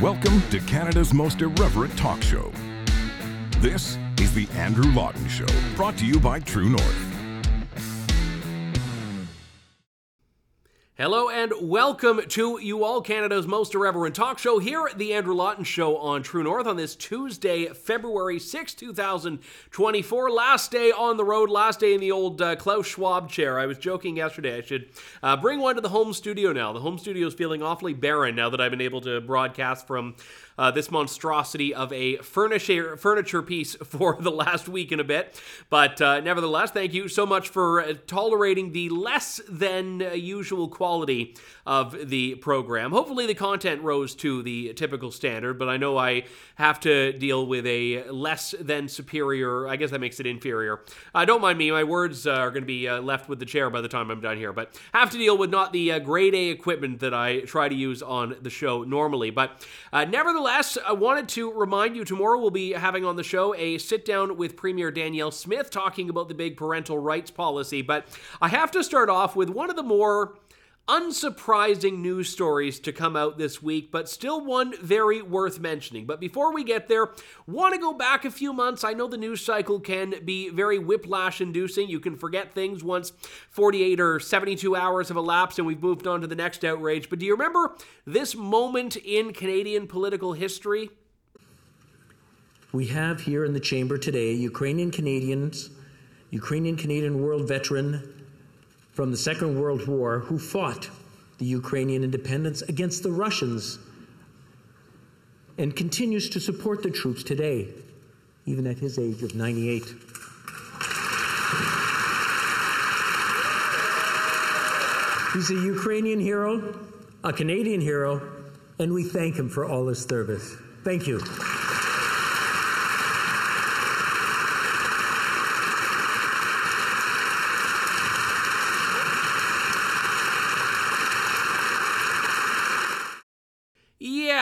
Welcome to Canada's most irreverent talk show. This is The Andrew Lawton Show, brought to you by True North. Hello and welcome to you all Canada's most irreverent talk show here at the Andrew Lawton Show on True North on this Tuesday, February 6, 2024. Last day on the road, last day in the old uh, Klaus Schwab chair. I was joking yesterday I should uh, bring one to the home studio now. The home studio is feeling awfully barren now that I've been able to broadcast from uh, this monstrosity of a furniture furniture piece for the last week and a bit. But uh, nevertheless, thank you so much for uh, tolerating the less than usual quality of the program. Hopefully, the content rose to the typical standard, but I know I have to deal with a less than superior. I guess that makes it inferior. Uh, don't mind me; my words uh, are going to be uh, left with the chair by the time I'm done here. But have to deal with not the uh, grade A equipment that I try to use on the show normally. But uh, nevertheless, I wanted to remind you tomorrow we'll be having on the show a sit down with Premier Danielle Smith talking about the big parental rights policy. But I have to start off with one of the more unsurprising news stories to come out this week, but still one very worth mentioning. But before we get there, want to go back a few months. I know the news cycle can be very whiplash inducing. You can forget things once 48 or 72 hours have elapsed and we've moved on to the next outrage. But do you remember this moment in Canadian political history? We have here in the chamber today Ukrainian Canadians, Ukrainian Canadian world veteran from the Second World War who fought the Ukrainian independence against the Russians and continues to support the troops today, even at his age of 98. He's a Ukrainian hero, a Canadian hero, and we thank him for all his service. Thank you.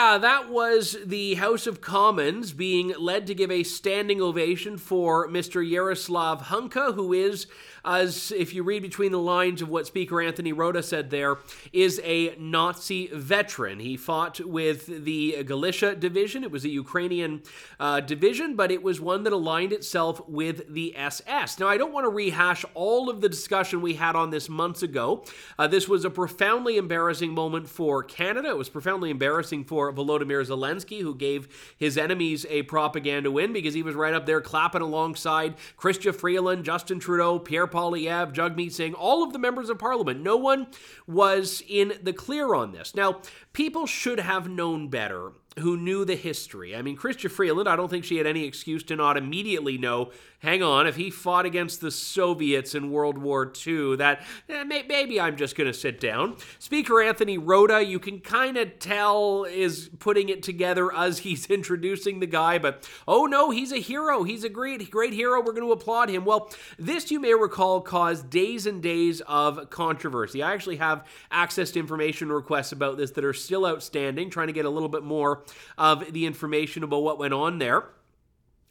Yeah, that was the House of Commons being led to give a standing ovation for Mr. Yaroslav Hunka, who is as if you read between the lines of what Speaker Anthony Rota said there, is a Nazi veteran. He fought with the Galicia division. It was a Ukrainian uh, division, but it was one that aligned itself with the SS. Now, I don't want to rehash all of the discussion we had on this months ago. Uh, this was a profoundly embarrassing moment for Canada. It was profoundly embarrassing for Volodymyr Zelensky, who gave his enemies a propaganda win because he was right up there clapping alongside Chrystia Freeland, Justin Trudeau, Pierre Poilievre, Jagmeet Singh, all of the members of parliament. No one was in the clear on this. Now, people should have known better who knew the history. I mean, Chrystia Freeland, I don't think she had any excuse to not immediately know hang on, if he fought against the Soviets in World War II, that eh, maybe I'm just going to sit down. Speaker Anthony Rota, you can kind of tell, is putting it together as he's introducing the guy, but oh no, he's a hero. He's a great, great hero. We're going to applaud him. Well, this, you may recall, caused days and days of controversy. I actually have access to information requests about this that are still outstanding, trying to get a little bit more of the information about what went on there.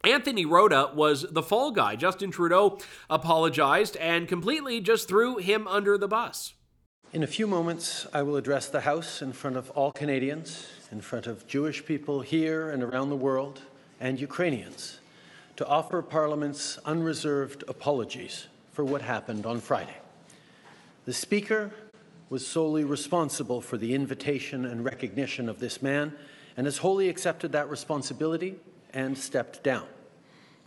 Anthony Rota was the fall guy. Justin Trudeau apologized and completely just threw him under the bus. In a few moments, I will address the House in front of all Canadians, in front of Jewish people here and around the world, and Ukrainians, to offer Parliament's unreserved apologies for what happened on Friday. The Speaker was solely responsible for the invitation and recognition of this man and has wholly accepted that responsibility and stepped down.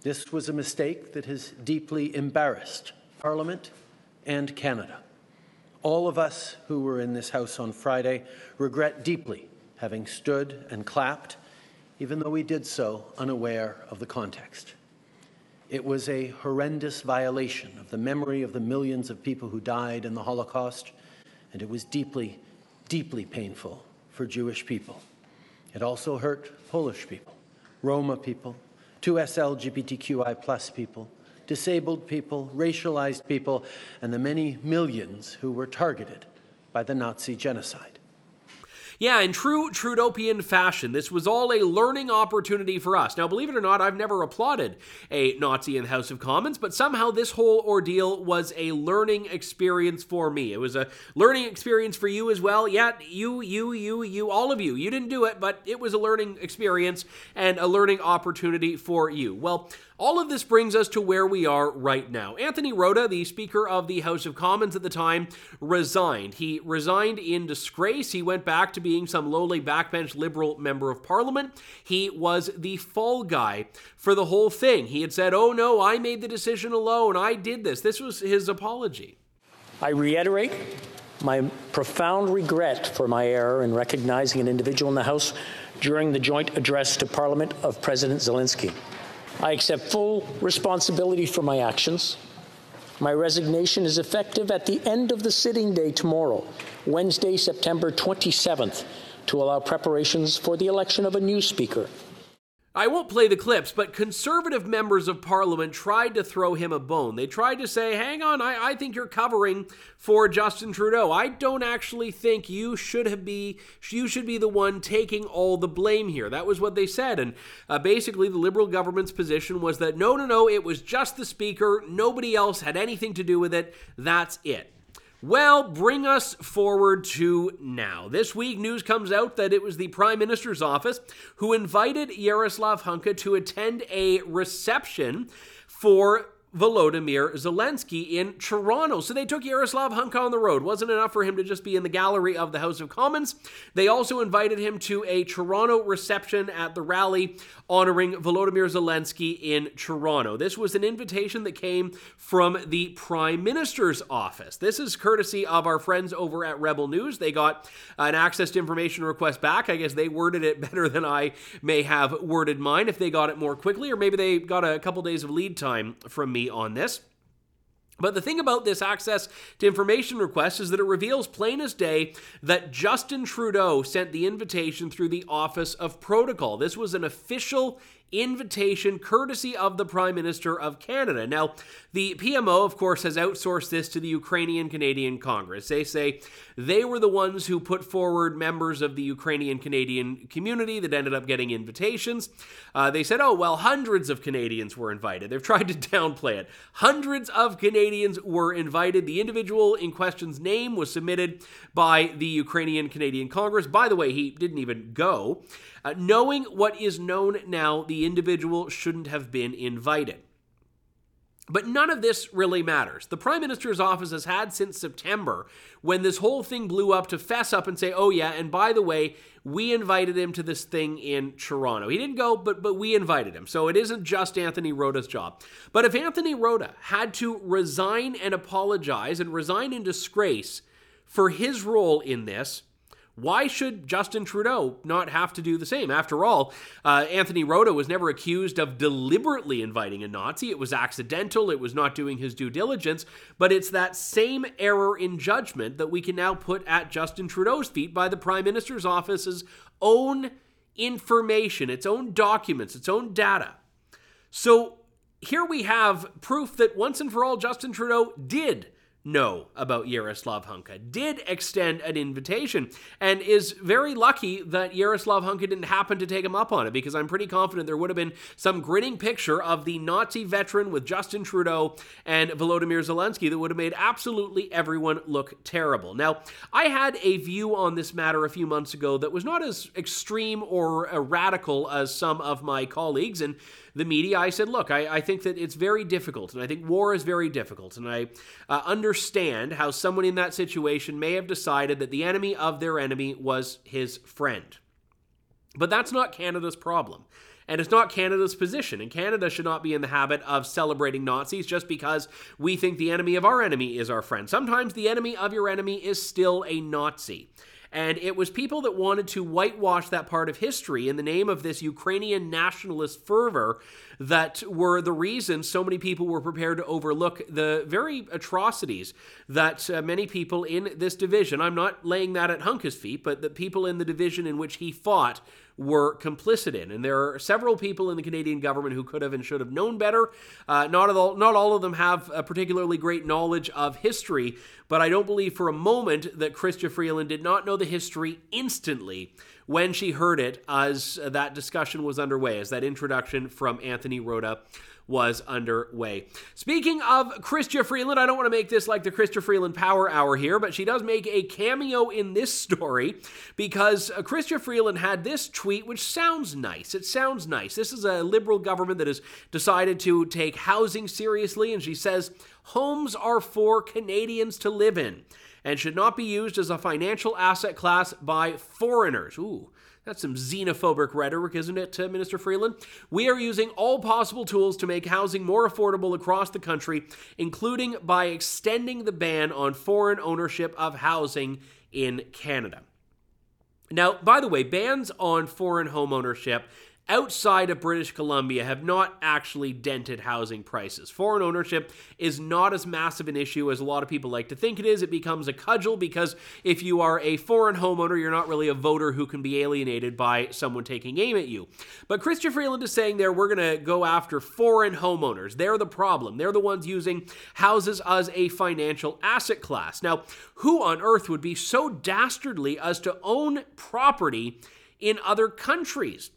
This was a mistake that has deeply embarrassed Parliament and Canada. All of us who were in this House on Friday regret deeply having stood and clapped, even though we did so unaware of the context. It was a horrendous violation of the memory of the millions of people who died in the Holocaust, and it was deeply, deeply painful for Jewish people. It also hurt Polish people, Roma people, to us LGBTQI plus people, disabled people, racialized people, and the many millions who were targeted by the Nazi genocide. Yeah, in true Trudeaupian fashion, this was all a learning opportunity for us. Now, believe it or not, I've never applauded a Nazi in the House of Commons, but somehow this whole ordeal was a learning experience for me. It was a learning experience for you as well. Yeah, you, you, you, you, all of you. You didn't do it, but it was a learning experience and a learning opportunity for you. Well, all of this brings us to where we are right now. Anthony Rota, the Speaker of the House of Commons at the time, resigned. He resigned in disgrace. He went back to being some lowly backbench Liberal member of Parliament. He was the fall guy for the whole thing. He had said, Oh no, I made the decision alone. I did this. This was his apology. I reiterate my profound regret for my error in recognizing an individual in the House during the joint address to Parliament of President Zelensky. I accept full responsibility for my actions. My resignation is effective at the end of the sitting day tomorrow, Wednesday, September 27th, to allow preparations for the election of a new Speaker. I won't play the clips, but conservative members of parliament tried to throw him a bone. They tried to say, hang on, I, I think you're covering for Justin Trudeau. I don't actually think you should have be you should be the one taking all the blame here. That was what they said. And uh, basically the liberal government's position was that no, no, no, it was just the speaker. Nobody else had anything to do with it. That's it. Well, bring us forward to now. This week, news comes out that it was the Prime Minister's office who invited Yaroslav Hunka to attend a reception for Volodymyr Zelensky in Toronto. So they took Yaroslav Hunka on the road. Wasn't enough for him to just be in the gallery of the House of Commons. They also invited him to a Toronto reception at the rally honoring Volodymyr Zelensky in Toronto. This was an invitation that came from the Prime Minister's office. This is courtesy of our friends over at Rebel News. They got an access to information request back. I guess they worded it better than I may have worded mine if they got it more quickly, or maybe they got a couple days of lead time from me me on this. But the thing about this access to information request is that it reveals plain as day that Justin Trudeau sent the invitation through the Office of Protocol. This was an official invitation courtesy of the Prime Minister of Canada. Now, the PMO, of course, has outsourced this to the Ukrainian Canadian Congress. They say they were the ones who put forward members of the Ukrainian Canadian community that ended up getting invitations. Uh, they said, oh, well, hundreds of Canadians were invited. They've tried to downplay it. Hundreds of Canadians were invited. The individual in question's name was submitted by the Ukrainian Canadian Congress. By the way, he didn't even go. Uh, knowing what is known now, the individual shouldn't have been invited. But none of this really matters. The Prime Minister's office has had since September, when this whole thing blew up, to fess up and say, oh, yeah, and by the way, we invited him to this thing in Toronto. He didn't go, but, but we invited him. So it isn't just Anthony Rota's job. But if Anthony Rota had to resign and apologize and resign in disgrace for his role in this, why should Justin Trudeau not have to do the same? After all, uh, Anthony Rota was never accused of deliberately inviting a Nazi. It was accidental, it was not doing his due diligence, but it's that same error in judgment that we can now put at Justin Trudeau's feet by the Prime Minister's office's own information, its own documents, its own data. So here we have proof that once and for all, Justin Trudeau did know about Yaroslav Hunka, did extend an invitation, and is very lucky that Yaroslav Hunka didn't happen to take him up on it because I'm pretty confident there would have been some grinning picture of the Nazi veteran with Justin Trudeau and Volodymyr Zelensky that would have made absolutely everyone look terrible. Now, I had a view on this matter a few months ago that was not as extreme or radical as some of my colleagues, and the media, I said, look, I, I think that it's very difficult, and I think war is very difficult, and I uh, understand how someone in that situation may have decided that the enemy of their enemy was his friend. But that's not Canada's problem. And it's not Canada's position. And Canada should not be in the habit of celebrating Nazis just because we think the enemy of our enemy is our friend. Sometimes the enemy of your enemy is still a Nazi. And it was people that wanted to whitewash that part of history in the name of this Ukrainian nationalist fervor that were the reason so many people were prepared to overlook the very atrocities that uh, many people in this division, I'm not laying that at Hunka's feet, but the people in the division in which he fought were complicit in. And there are several people in the Canadian government who could have and should have known better. Uh, not, all, not all of them have a particularly great knowledge of history, but I don't believe for a moment that Chrystia Freeland did not know the history instantly when she heard it as that discussion was underway, as that introduction from Anthony Rota was underway. Speaking of Chrystia Freeland, I don't want to make this like the Chrystia Freeland Power Hour here, but she does make a cameo in this story because uh, Chrystia Freeland had this tweet, which sounds nice. It sounds nice. This is a liberal government that has decided to take housing seriously, and she says, Homes are for Canadians to live in and should not be used as a financial asset class by foreigners. Ooh. That's some xenophobic rhetoric, isn't it, uh, Minister Freeland? We are using all possible tools to make housing more affordable across the country, including by extending the ban on foreign ownership of housing in Canada. Now, by the way, bans on foreign home ownership outside of British Columbia have not actually dented housing prices. Foreign ownership is not as massive an issue as a lot of people like to think it is. It becomes a cudgel because if you are a foreign homeowner, you're not really a voter who can be alienated by someone taking aim at you. But Chrystia Freeland is saying there we're going to go after foreign homeowners. They're the problem. They're the ones using houses as a financial asset class. Now, who on earth would be so dastardly as to own property in other countries?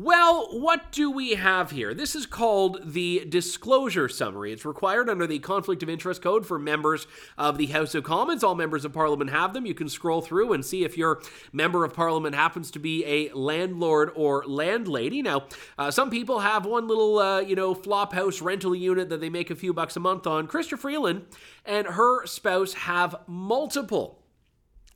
Well, what do we have here? This is called the disclosure summary. It's required under the Conflict of Interest Code for members of the House of Commons. All members of Parliament have them. You can scroll through and see if your member of Parliament happens to be a landlord or landlady. Now, uh, some people have one little, uh, you know, flop house rental unit that they make a few bucks a month on. Chrystia Freeland and her spouse have multiple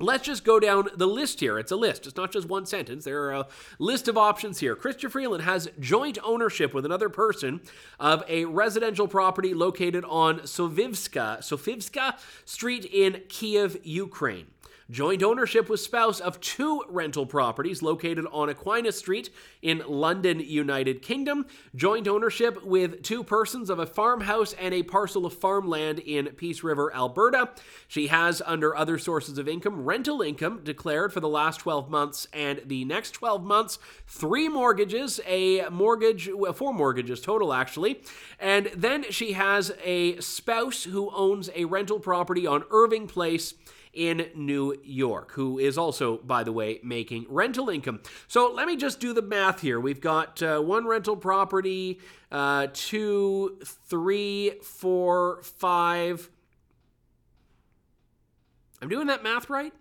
Let's just go down the list here. It's a list. It's not just one sentence. There are a list of options here. Chrystia Freeland has joint ownership with another person of a residential property located on Sovivska, Sovivska Street in Kiev, Ukraine. Joint ownership with spouse of two rental properties located on Aquinas Street in London, United Kingdom. Joint ownership with two persons of a farmhouse and a parcel of farmland in Peace River, Alberta. She has, under other sources of income, rental income declared for the last 12 months and the next 12 months, three mortgages, a mortgage, four mortgages total actually. And then she has a spouse who owns a rental property on Irving Place in New York, who is also, by the way, making rental income. So let me just do the math here. We've got uh, one rental property, uh, two, three, four, five. I'm doing that math right?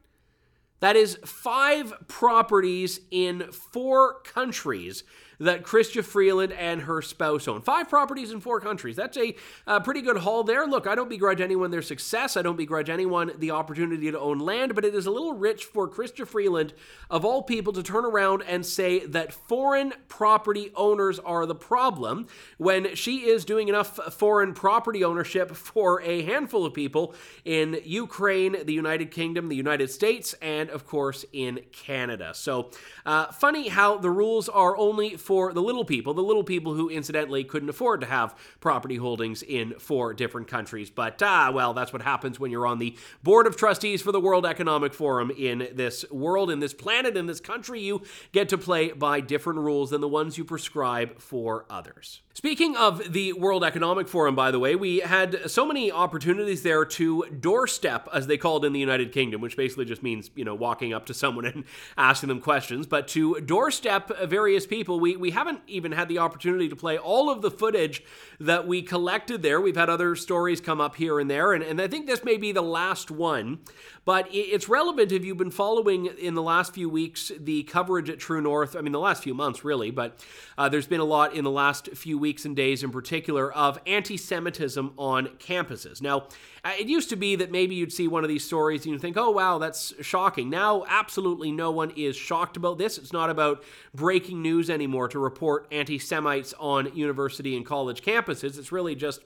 That is five properties in four countries that Chrystia Freeland and her spouse own. Five properties in four countries. That's a, a pretty good haul there. Look, I don't begrudge anyone their success. I don't begrudge anyone the opportunity to own land, but it is a little rich for Chrystia Freeland, of all people, to turn around and say that foreign property owners are the problem when she is doing enough foreign property ownership for a handful of people in Ukraine, the United Kingdom, the United States, and of course in Canada. So, uh, funny how the rules are only for for the little people, the little people who incidentally couldn't afford to have property holdings in four different countries. But, ah, well, that's what happens when you're on the board of trustees for the World Economic Forum in this world, in this planet, in this country. You get to play by different rules than the ones you prescribe for others. Speaking of the World Economic Forum, by the way, we had so many opportunities there to doorstep, as they called in the United Kingdom, which basically just means, you know, walking up to someone and asking them questions. But to doorstep various people, we, we haven't even had the opportunity to play all of the footage that we collected there. We've had other stories come up here and there, and, and I think this may be the last one. But it's relevant if you've been following in the last few weeks the coverage at True North. I mean, the last few months, really, but uh, there's been a lot in the last few weeks and days in particular of anti Semitism on campuses. Now, uh, it used to be that maybe you'd see one of these stories and you'd think, oh, wow, that's shocking. Now, absolutely no one is shocked about this. It's not about breaking news anymore to report anti Semites on university and college campuses. It's really just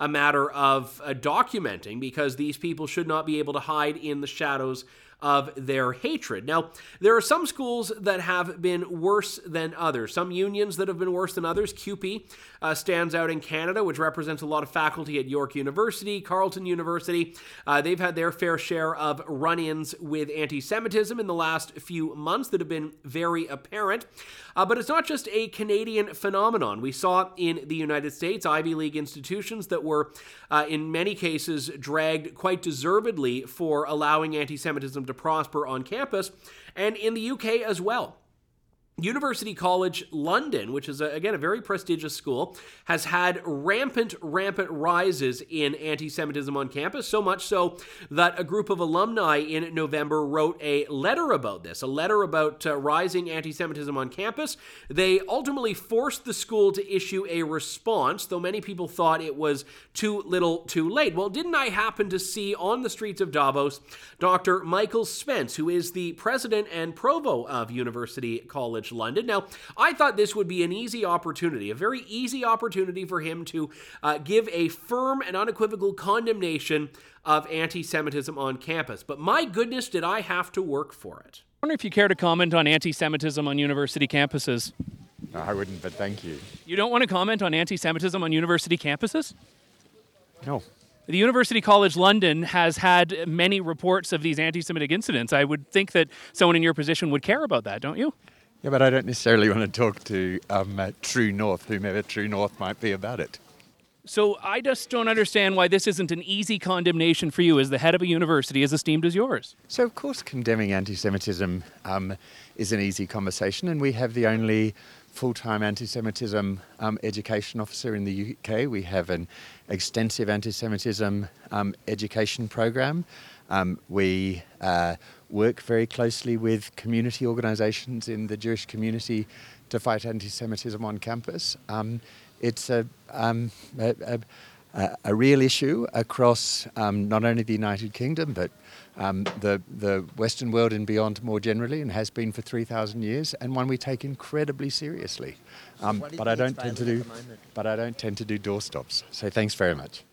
a matter of uh, documenting because these people should not be able to hide in the shadows of their hatred. Now, there are some schools that have been worse than others, some unions that have been worse than others. CUPE uh, stands out in Canada, which represents a lot of faculty at York University, Carleton University. Uh, they've had their fair share of run ins with anti Semitism in the last few months that have been very apparent. Uh, but it's not just a Canadian phenomenon. We saw in the United States Ivy League institutions that were, uh, in many cases, dragged quite deservedly for allowing anti Semitism to prosper on campus, and in the UK as well. University College London, which is, a, again, a very prestigious school, has had rampant, rampant rises in anti Semitism on campus, so much so that a group of alumni in November wrote a letter about this, a letter about uh, rising anti Semitism on campus. They ultimately forced the school to issue a response, though many people thought it was too little too late. Well, didn't I happen to see on the streets of Davos Dr. Michael Spence, who is the president and provost of University College London. Now, I thought this would be an easy opportunity, a very easy opportunity for him to uh, give a firm and unequivocal condemnation of anti Semitism on campus. But my goodness, did I have to work for it. I wonder if you care to comment on anti Semitism on university campuses. No, I wouldn't, but thank you. You don't want to comment on anti Semitism on university campuses? No. The University College London has had many reports of these anti Semitic incidents. I would think that someone in your position would care about that, don't you? Yeah, but I don't necessarily want to talk to um, uh, True North, whomever True North might be about it. So I just don't understand why this isn't an easy condemnation for you as the head of a university as esteemed as yours. So, of course, condemning anti Semitism um, is an easy conversation, and we have the only full time anti Semitism um, education officer in the UK. We have an extensive anti Semitism um, education program. Um, we uh, work very closely with community organisations in the Jewish community to fight anti Semitism on campus. Um, it's a, um, a, a, a, real issue across um, not only the United Kingdom but um, the, the Western world and beyond more generally, and has been for 3,000 years, and one we take incredibly seriously. Um, but I don't tend to do, but I don't tend to do doorstops. So thanks very much.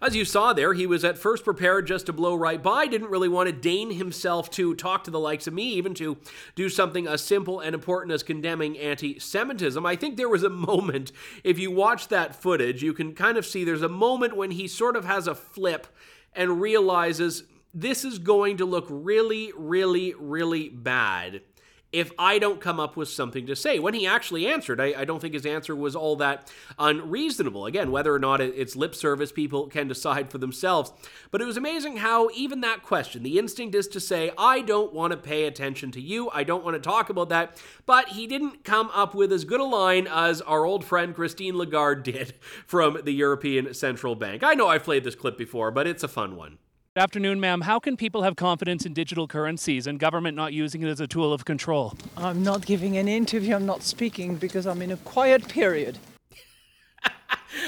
As you saw there, he was at first prepared just to blow right by, didn't really want to deign himself to talk to the likes of me, even to do something as simple and important as condemning anti Semitism. I think there was a moment, if you watch that footage, you can kind of see there's a moment when he sort of has a flip and realizes this is going to look really, really, really bad if I don't come up with something to say. When he actually answered, I, I, don't think his answer was all that unreasonable. Again, whether or not it's lip service, people can decide for themselves. But it was amazing how even that question, the instinct is to say, I don't want to pay attention to you, I don't want to talk about that. But he didn't come up with as good a line as our old friend Christine Lagarde did from the European Central Bank. I know I've played this clip before, but it's a fun one. Good afternoon, ma'am. How can people have confidence in digital currencies and government not using it as a tool of control? I'm not giving an interview, I'm not speaking because I'm in a quiet period.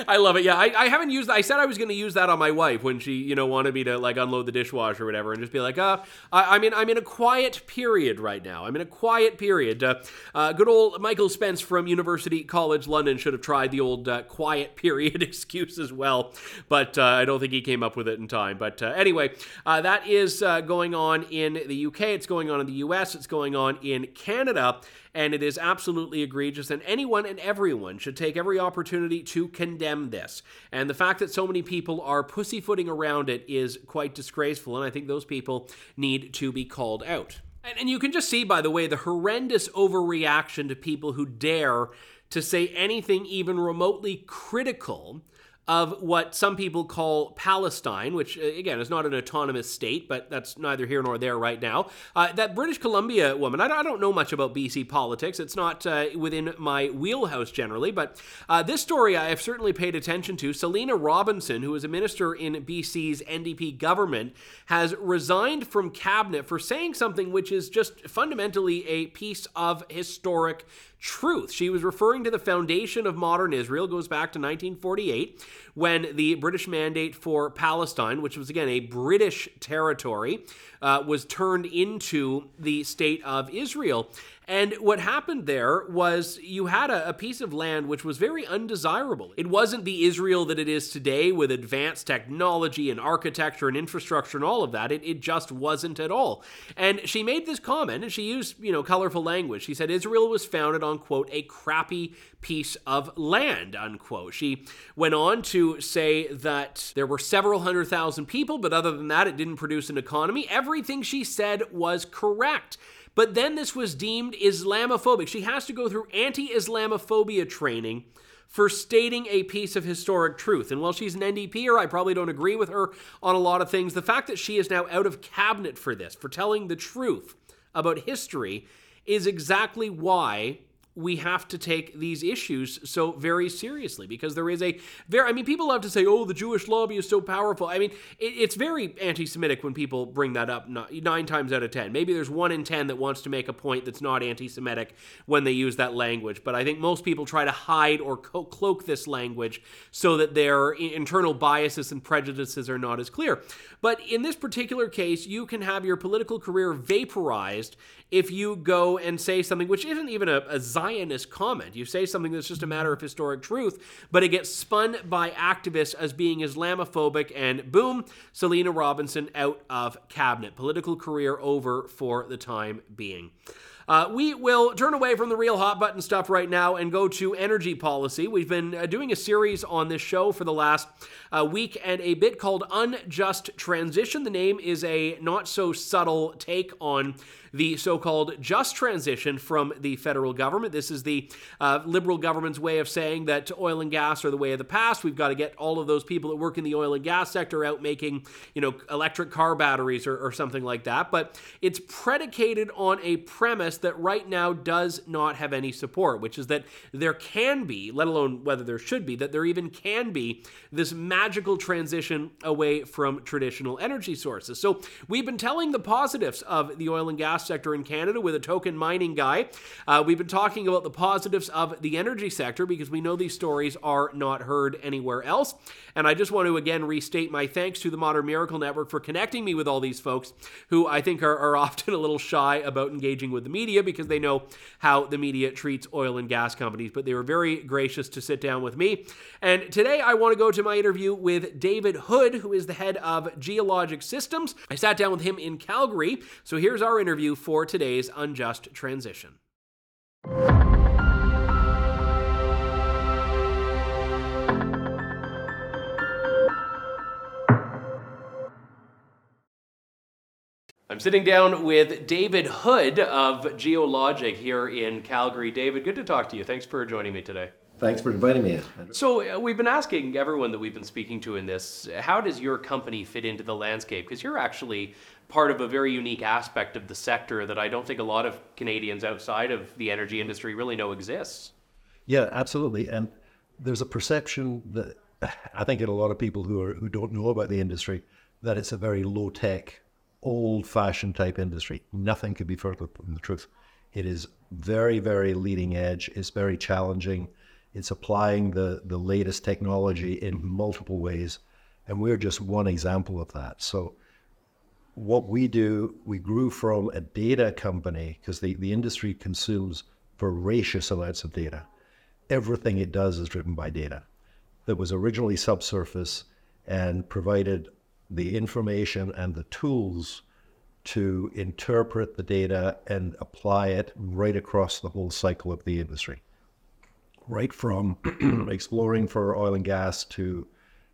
I love it. Yeah, I, I haven't used. I said I was going to use that on my wife when she, you know, wanted me to like unload the dishwasher or whatever, and just be like, uh, I, am in, I'm in a quiet period right now. I'm in a quiet period. Uh, uh, good old Michael Spence from University College London should have tried the old uh, quiet period excuse as well, but uh, I don't think he came up with it in time. But uh, anyway, that is going on in the UK. It's going on in the US. It's going on in Canada and it is absolutely egregious, and anyone and everyone should take every opportunity to condemn this. And the fact that so many people are pussyfooting around it is quite disgraceful, and I think those people need to be called out. And, and you can just see, by the way, the horrendous overreaction to people who dare to say anything even remotely critical of what some people call Palestine, which uh, again is not an autonomous state, but that's neither here nor there right now. Uh, that British Columbia woman, I don't, know much about BC politics. It's not uh, within my wheelhouse generally, but uh, this story I have certainly paid attention to. Selina Robinson, who is a minister in BC's NDP government, has resigned from cabinet for saying something which is just fundamentally a piece of historic truth. She was referring to the foundation of modern Israel, goes back to 1948, when the British mandate for Palestine, which was again a British territory, uh, was turned into the state of Israel. And what happened there was you had a, a, piece of land which was very undesirable. It wasn't the Israel that it is today with advanced technology and architecture and infrastructure and all of that. It, it just wasn't at all. And she made this comment and she used, you know, colorful language. She said Israel was founded on, quote, a crappy piece of land, unquote. She went on to say that there were several hundred thousand people, but other than that, it didn't produce an economy. Everything she said was correct. But then this was deemed Islamophobic. She has to go through anti Islamophobia training for stating a piece of historic truth. And while she's an NDPer, I probably don't agree with her on a lot of things. The fact that she is now out of cabinet for this, for telling the truth about history, is exactly why we have to take these issues so very seriously because there is a very i mean people love to say oh the jewish lobby is so powerful. I mean it, it's very anti-semitic when people bring that up nine times out of ten. Maybe there's one in ten that wants to make a point that's not anti-semitic when they use that language but i think most people try to hide or co- cloak this language so that their internal biases and prejudices are not as clear. But in this particular case you can have your political career vaporized if you go and say something which isn't even a, a Zionist comment. You say something that's just a matter of historic truth, but it gets spun by activists as being Islamophobic, and boom, Selina Robinson out of cabinet. Political career over for the time being. Uh, we will turn away from the real hot button stuff right now and go to energy policy. We've been uh, doing a series on this show for the last uh, week and a bit called Unjust Transition. The name is a not so subtle take on the so called just transition from the federal government. This is the uh, liberal government's way of saying that oil and gas are the way of the past. We've got to get all of those people that work in the oil and gas sector out making, you know, electric car batteries or, or something like that. But it's predicated on a premise that right now does not have any support, which is that there can be, let alone whether there should be, that there even can be this magical transition away from traditional energy sources. So we've been telling the positives of the oil and gas gas sector in Canada with a token mining guy. Uh, we've been talking about the positives of the energy sector because we know these stories are not heard anywhere else. And I just want to again restate my thanks to the Modern Miracle Network for connecting me with all these folks who I think are, are often a little shy about engaging with the media because they know how the media treats oil and gas companies. But they were very gracious to sit down with me. And today I want to go to my interview with David Hood, who is the head of Geologic Systems. I sat down with him in Calgary. So here's our interview for today's unjust transition. I'm sitting down with David Hood of Geologic here in Calgary. David, good to talk to you. Thanks for joining me today. Thanks for inviting me. So, uh, we've been asking everyone that we've been speaking to in this how does your company fit into the landscape? Because you're actually part of a very unique aspect of the sector that I don't think a lot of Canadians outside of the energy industry really know exists. Yeah, absolutely. And there's a perception that I think in a lot of people who are who don't know about the industry that it's a very low tech, old fashioned type industry. Nothing could be further from the truth. It is very, very leading edge. It's very challenging. It's applying the, the latest technology in multiple ways. And we're just one example of that. So what we do, we grew from a data company because the, the industry consumes voracious amounts of data. Everything it does is driven by data that was originally subsurface and provided the information and the tools to interpret the data and apply it right across the whole cycle of the industry. Right from exploring for oil and gas to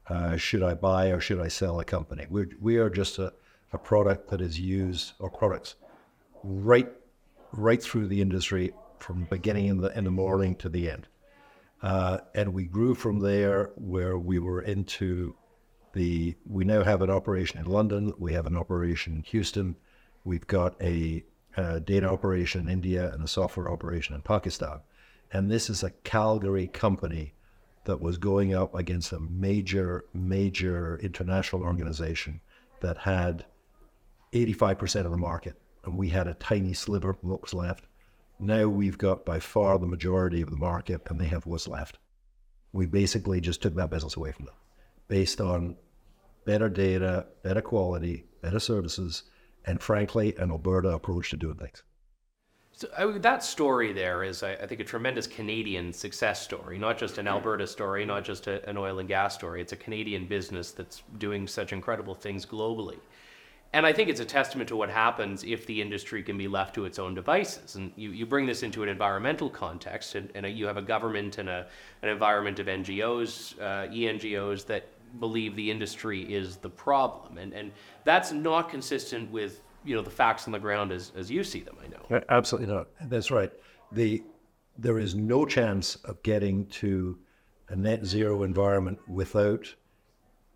uh, should I buy or should I sell a company? We're, we are just a, a product that is used or products right right through the industry from beginning in the in the morning to the end. Uh, and we grew from there where we were into the we now have an operation in London, we have an operation in Houston, we've got a, a data operation in India and a software operation in Pakistan. And this is a Calgary company that was going up against a major, major international organization that had 85% of the market, and we had a tiny sliver of what was left. Now we've got by far the majority of the market, and they have what's left. We basically just took that business away from them based on better data, better quality, better services, and frankly, an Alberta approach to doing things. So I mean, that story there is, I, I, think, a tremendous Canadian success story, not just an Alberta story, not just a, an oil and gas story. It's a Canadian business that's doing such incredible things globally. And I think it's a testament to what happens if the industry can be left to its own devices. And you, you bring this into an environmental context, and, and a, you have a government and a, an environment of NGOs, uh, ENGOs that believe the industry is the problem. And, and that's not consistent with you know the facts on the ground as, as you see them. I know. Absolutely not. That's right. The there is no chance of getting to a net zero environment without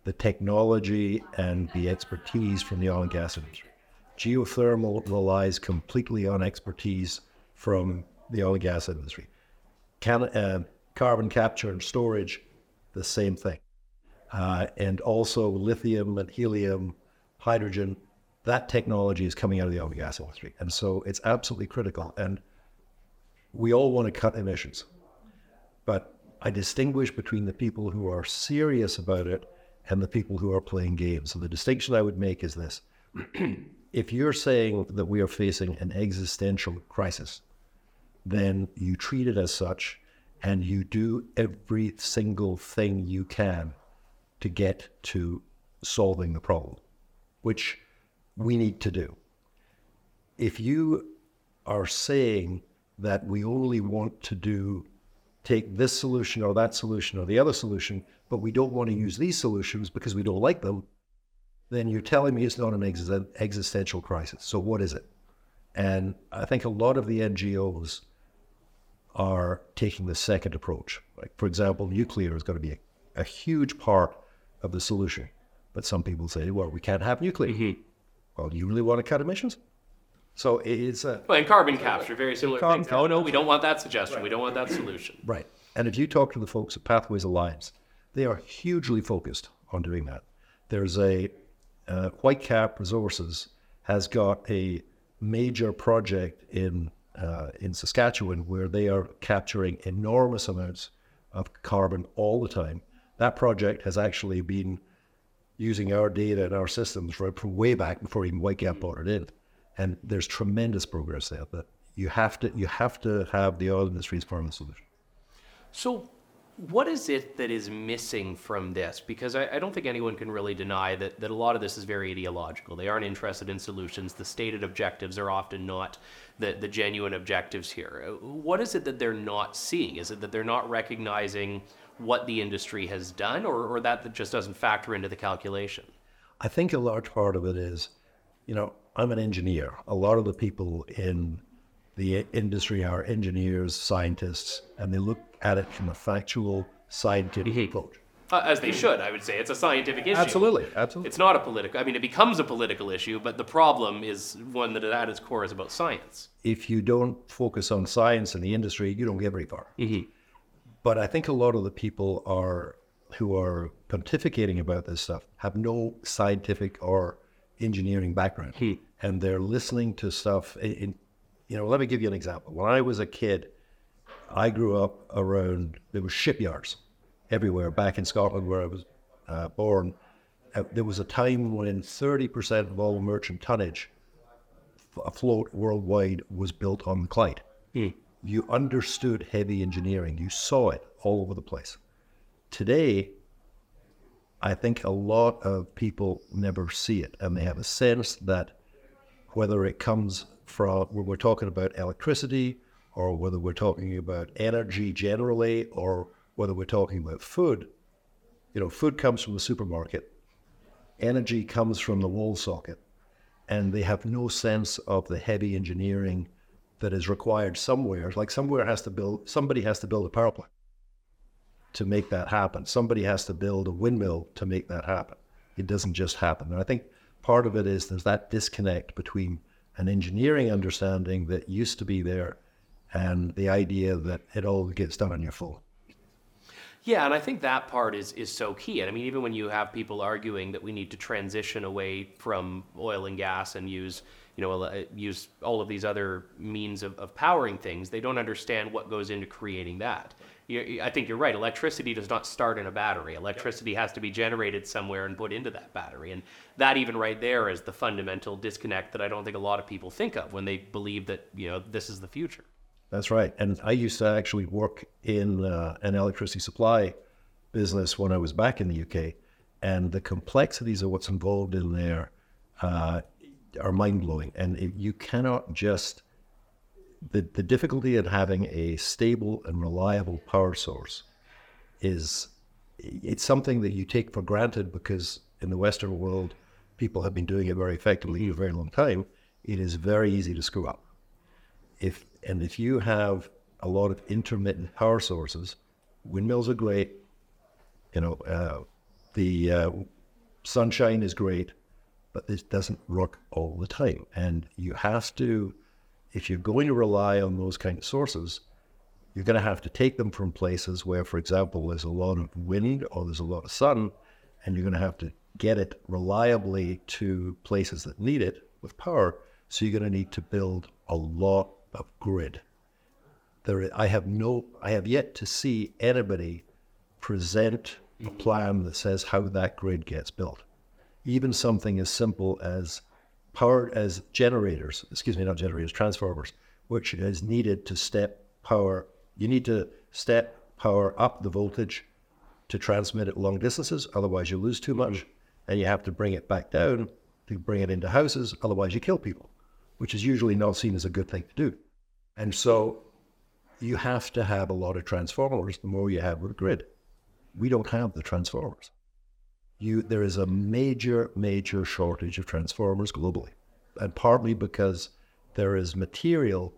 the technology and the expertise from the oil and gas industry. Geothermal relies completely on expertise from the oil and gas industry. Can, uh, carbon capture and storage, the same thing. Uh, and also lithium and helium, hydrogen, that technology is coming out of the oil and gas industry. And so it's absolutely critical. And we all want to cut emissions. But I distinguish between the people who are serious about it and the people who are playing games. So the distinction I would make is this. if you're saying that we are facing an existential crisis, then you treat it as such and you do every single thing you can to get to solving the problem, which we need to do. If you are saying that we only want to do take this solution or that solution or the other solution, but we don't want to use these solutions because we don't like them, then you're telling me it's not an ex- existential crisis. So what is it? And I think a lot of the NGOs are taking the second approach. Like, for example, nuclear is going to be a, a huge part of the solution. But some people say, well, we can't have nuclear. Mm-hmm. Well, do you really want to cut emissions? So it's a. Well, and carbon capture, very similar things. Oh, no, we don't want that suggestion. Right. We don't want that solution. Right. And if you talk to the folks at Pathways Alliance, they are hugely focused on doing that. There's a uh, Whitecap Resources has got a major project in uh, in Saskatchewan where they are capturing enormous amounts of carbon all the time. That project has actually been using our data and our systems from, way back before even Whitecap brought it in. And there's tremendous progress there. But you have to you have to have the oil industry as part of the solution. So what is it that is missing from this? Because I, I, don't think anyone can really deny that, that a lot of this is very ideological. They aren't interested in solutions. The stated objectives are often not the, the genuine objectives here. What is it that they're not seeing? Is it that they're not recognizing what the industry has done, or, or that, just doesn't factor into the calculation? I think a large part of it is, you know, I'm an engineer. A lot of the people in the industry are engineers, scientists, and they look at it from a factual, scientific mm-hmm. approach. Uh, as they should, I would say. It's a scientific issue. Absolutely, absolutely. It's not a political. I mean, it becomes a political issue, but the problem is one that at its core is about science. If you don't focus on science in the industry, you don't get very far. Mm-hmm. But I think a lot of the people are who are pontificating about this stuff have no scientific or engineering background, hmm. and they're listening to stuff. In, you know, let me give you an example. When I was a kid, I grew up around there were shipyards everywhere back in Scotland where I was uh, born. Uh, there was a time when 30% of all merchant tonnage afloat worldwide was built on the Clyde. Hmm you understood heavy engineering. You saw it all over the place. Today, I think a lot of people never see it, and they have a sense that whether it comes from when we're talking about electricity, or whether we're talking about energy generally, or whether we're talking about food, you know, food comes from the supermarket, energy comes from the wall socket, and they have no sense of the heavy engineering that is required somewhere. Like somewhere has to build, somebody has to build a power plant to make that happen. Somebody has to build a windmill to make that happen. It doesn't just happen. And I think part of it is there's that disconnect between an engineering understanding that used to be there and the idea that it all gets done on your phone. Yeah, and I think that part is is so key. And I mean, even when you have people arguing that we need to transition away from oil and gas and use you know, uh, use all of these other means of, of powering things, they don't understand what goes into creating that. You, I think you're right. Electricity does not start in a battery. Electricity has to be generated somewhere and put into that battery. And that even right there is the fundamental disconnect that I don't think a lot of people think of when they believe that, you know, this is the future. That's right. And I used to actually work in uh, an electricity supply business when I was back in the UK. And the complexities of what's involved in there uh, are mind blowing. And it, you cannot just, the, the difficulty in having a stable and reliable power source is it's something that you take for granted because in the Western world, people have been doing it very effectively for a very long time. It is very easy to screw up. If and if you have a lot of intermittent power sources, windmills are great. You know, uh, the uh, sunshine is great, but this doesn't work all the time. And you have to, if you're going to rely on those kind of sources, you're going to have to take them from places where, for example, there's a lot of wind or there's a lot of sun, and you're going to have to get it reliably to places that need it with power. So you're going to need to build a lot of grid. There, I have no, I have yet to see anybody present a plan that says how that grid gets built. Even something as simple as power as generators, excuse me, not generators, transformers, which is needed to step power. You need to step power up the voltage to transmit it long distances, otherwise you lose too much, and you have to bring it back down to bring it into houses, otherwise you kill people, which is usually not seen as a good thing to do. And so you have to have a lot of transformers the more you have with grid. We don't have the transformers. You, there is a major, major shortage of transformers globally, and partly because there is material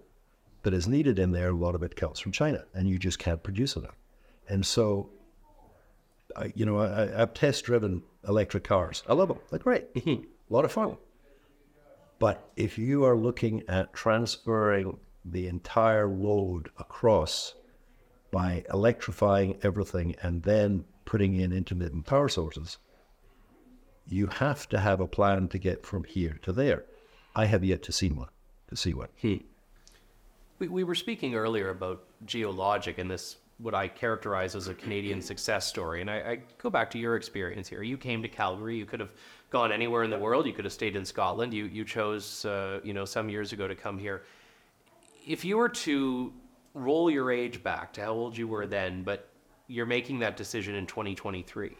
that is needed in there. A lot of it comes from China, and you just can't produce enough. And so, I, you know, I, I've test driven electric cars. I love them. They're great. Mm-hmm. a lot of fun. But if you are looking at transferring the entire load across by electrifying everything and then putting in intermittent power sources, you have to have a plan to get from here to there. I have yet to see one. To see one. We, we were speaking earlier about geologic and this what I characterize as a Canadian success story. And I, I, go back to your experience here. You came to Calgary. You could have gone anywhere in the world. You could have stayed in Scotland. You you chose uh, you know some years ago to come here. If you were to roll your age back to how old you were then, but you're making that decision in 2023.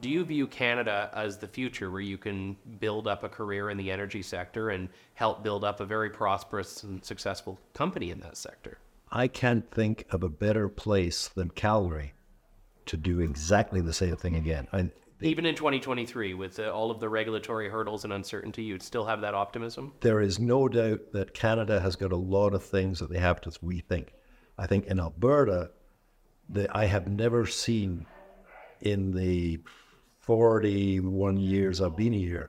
Do you view Canada as the future where you can build up a career in the energy sector and help build up a very prosperous and successful company in that sector? I can't think of a better place than Calgary to do exactly the same thing again. I, Even in 2023, with uh, all of the regulatory hurdles and uncertainty, you'd still have that optimism? there is no doubt that Canada has got a lot of things that they have to rethink. I think in Alberta, the, I have never seen in the 41 years I've been here,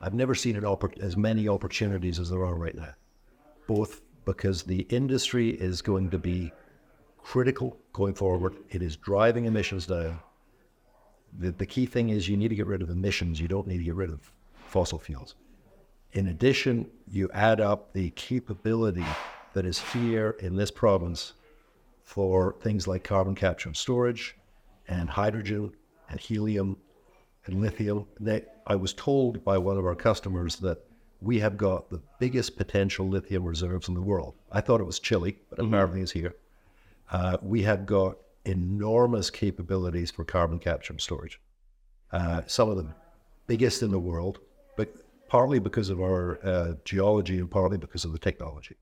I've never seen oppor- as many opportunities as there are right now, both because the industry is going to be critical going forward. It is driving emissions down. The, the key thing is you need to get rid of emissions. You don't need to get rid of fossil fuels. In addition, you add up the capability that is here in this province for things like carbon capture and storage, and hydrogen, and helium, and lithium. They, I was told by one of our customers that we have got the biggest potential lithium reserves in the world. I thought it was Chile, but apparently it's here. Uh, we have got enormous capabilities for carbon capture and storage. Uh, some of the biggest in the world, but partly because of our uh, geology and partly because of the technology.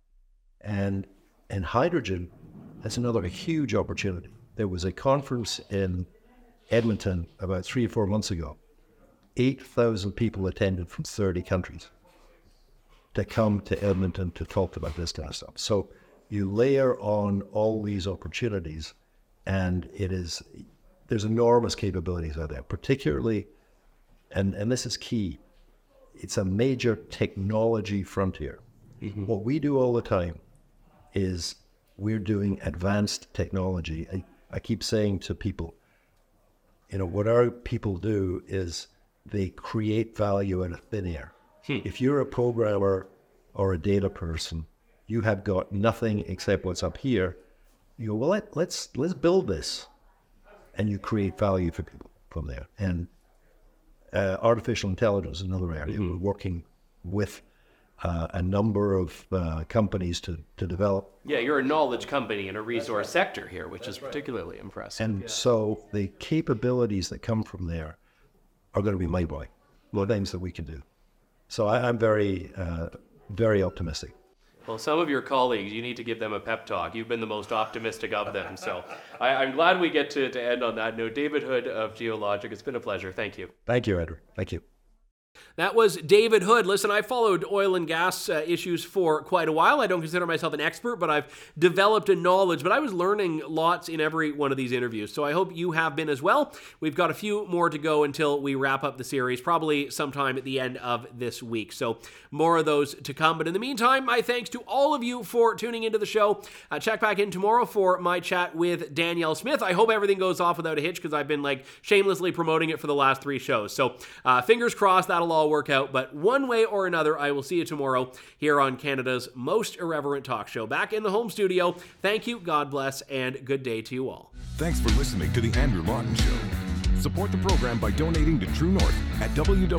And and hydrogen, that's another huge opportunity. There was a conference in Edmonton about three or four months ago. Eight thousand people attended from thirty countries to come to Edmonton to talk about this kind of stuff. So you layer on all these opportunities, and it is there's enormous capabilities out there, particularly, and and this is key. It's a major technology frontier. Mm-hmm. What we do all the time is we're doing advanced technology. I, I keep saying to people, you know, what our people do is they create value out of thin air. If you're a programmer or a data person, you have got nothing except what's up here. You go, well, let, let's let's build this, and you create value for people from there. And uh, artificial intelligence is another area. We're working with uh, a number of uh, companies to, to develop. Yeah, you're a knowledge company in a resource sector here, which is particularly impressive. And so the capabilities that come from there are going to be mind blowing. The things that we can do. So I, I'm very, uh, very optimistic. Well, some of your colleagues, you need to give them a pep talk. You've been the most optimistic of them. So I, am glad we get to, to end on that note. David Hood of Geologic, it's been a pleasure. Thank you. Thank you, Edward. Thank you. That was David Hood. Listen, I followed oil and gas uh, issues for quite a while. I don't consider myself an expert, but I've developed a knowledge. But I was learning lots in every one of these interviews. So I hope you have been as well. We've got a few more to go until we wrap up the series, probably sometime at the end of this week. So more of those to come. But in the meantime, my thanks to all of you for tuning into the show. Uh, check back in tomorrow for my chat with Danielle Smith. I hope everything goes off without a hitch because I've been like shamelessly promoting it for the last three shows. So uh, fingers crossed that'll all work out. But one way or another, I will see you tomorrow here on Canada's most irreverent talk show. Back in the home studio. Thank you, God bless, and good day to you all. Thanks for listening to The Andrew Lawton Show. Support the program by donating to True North at www.tnc.news.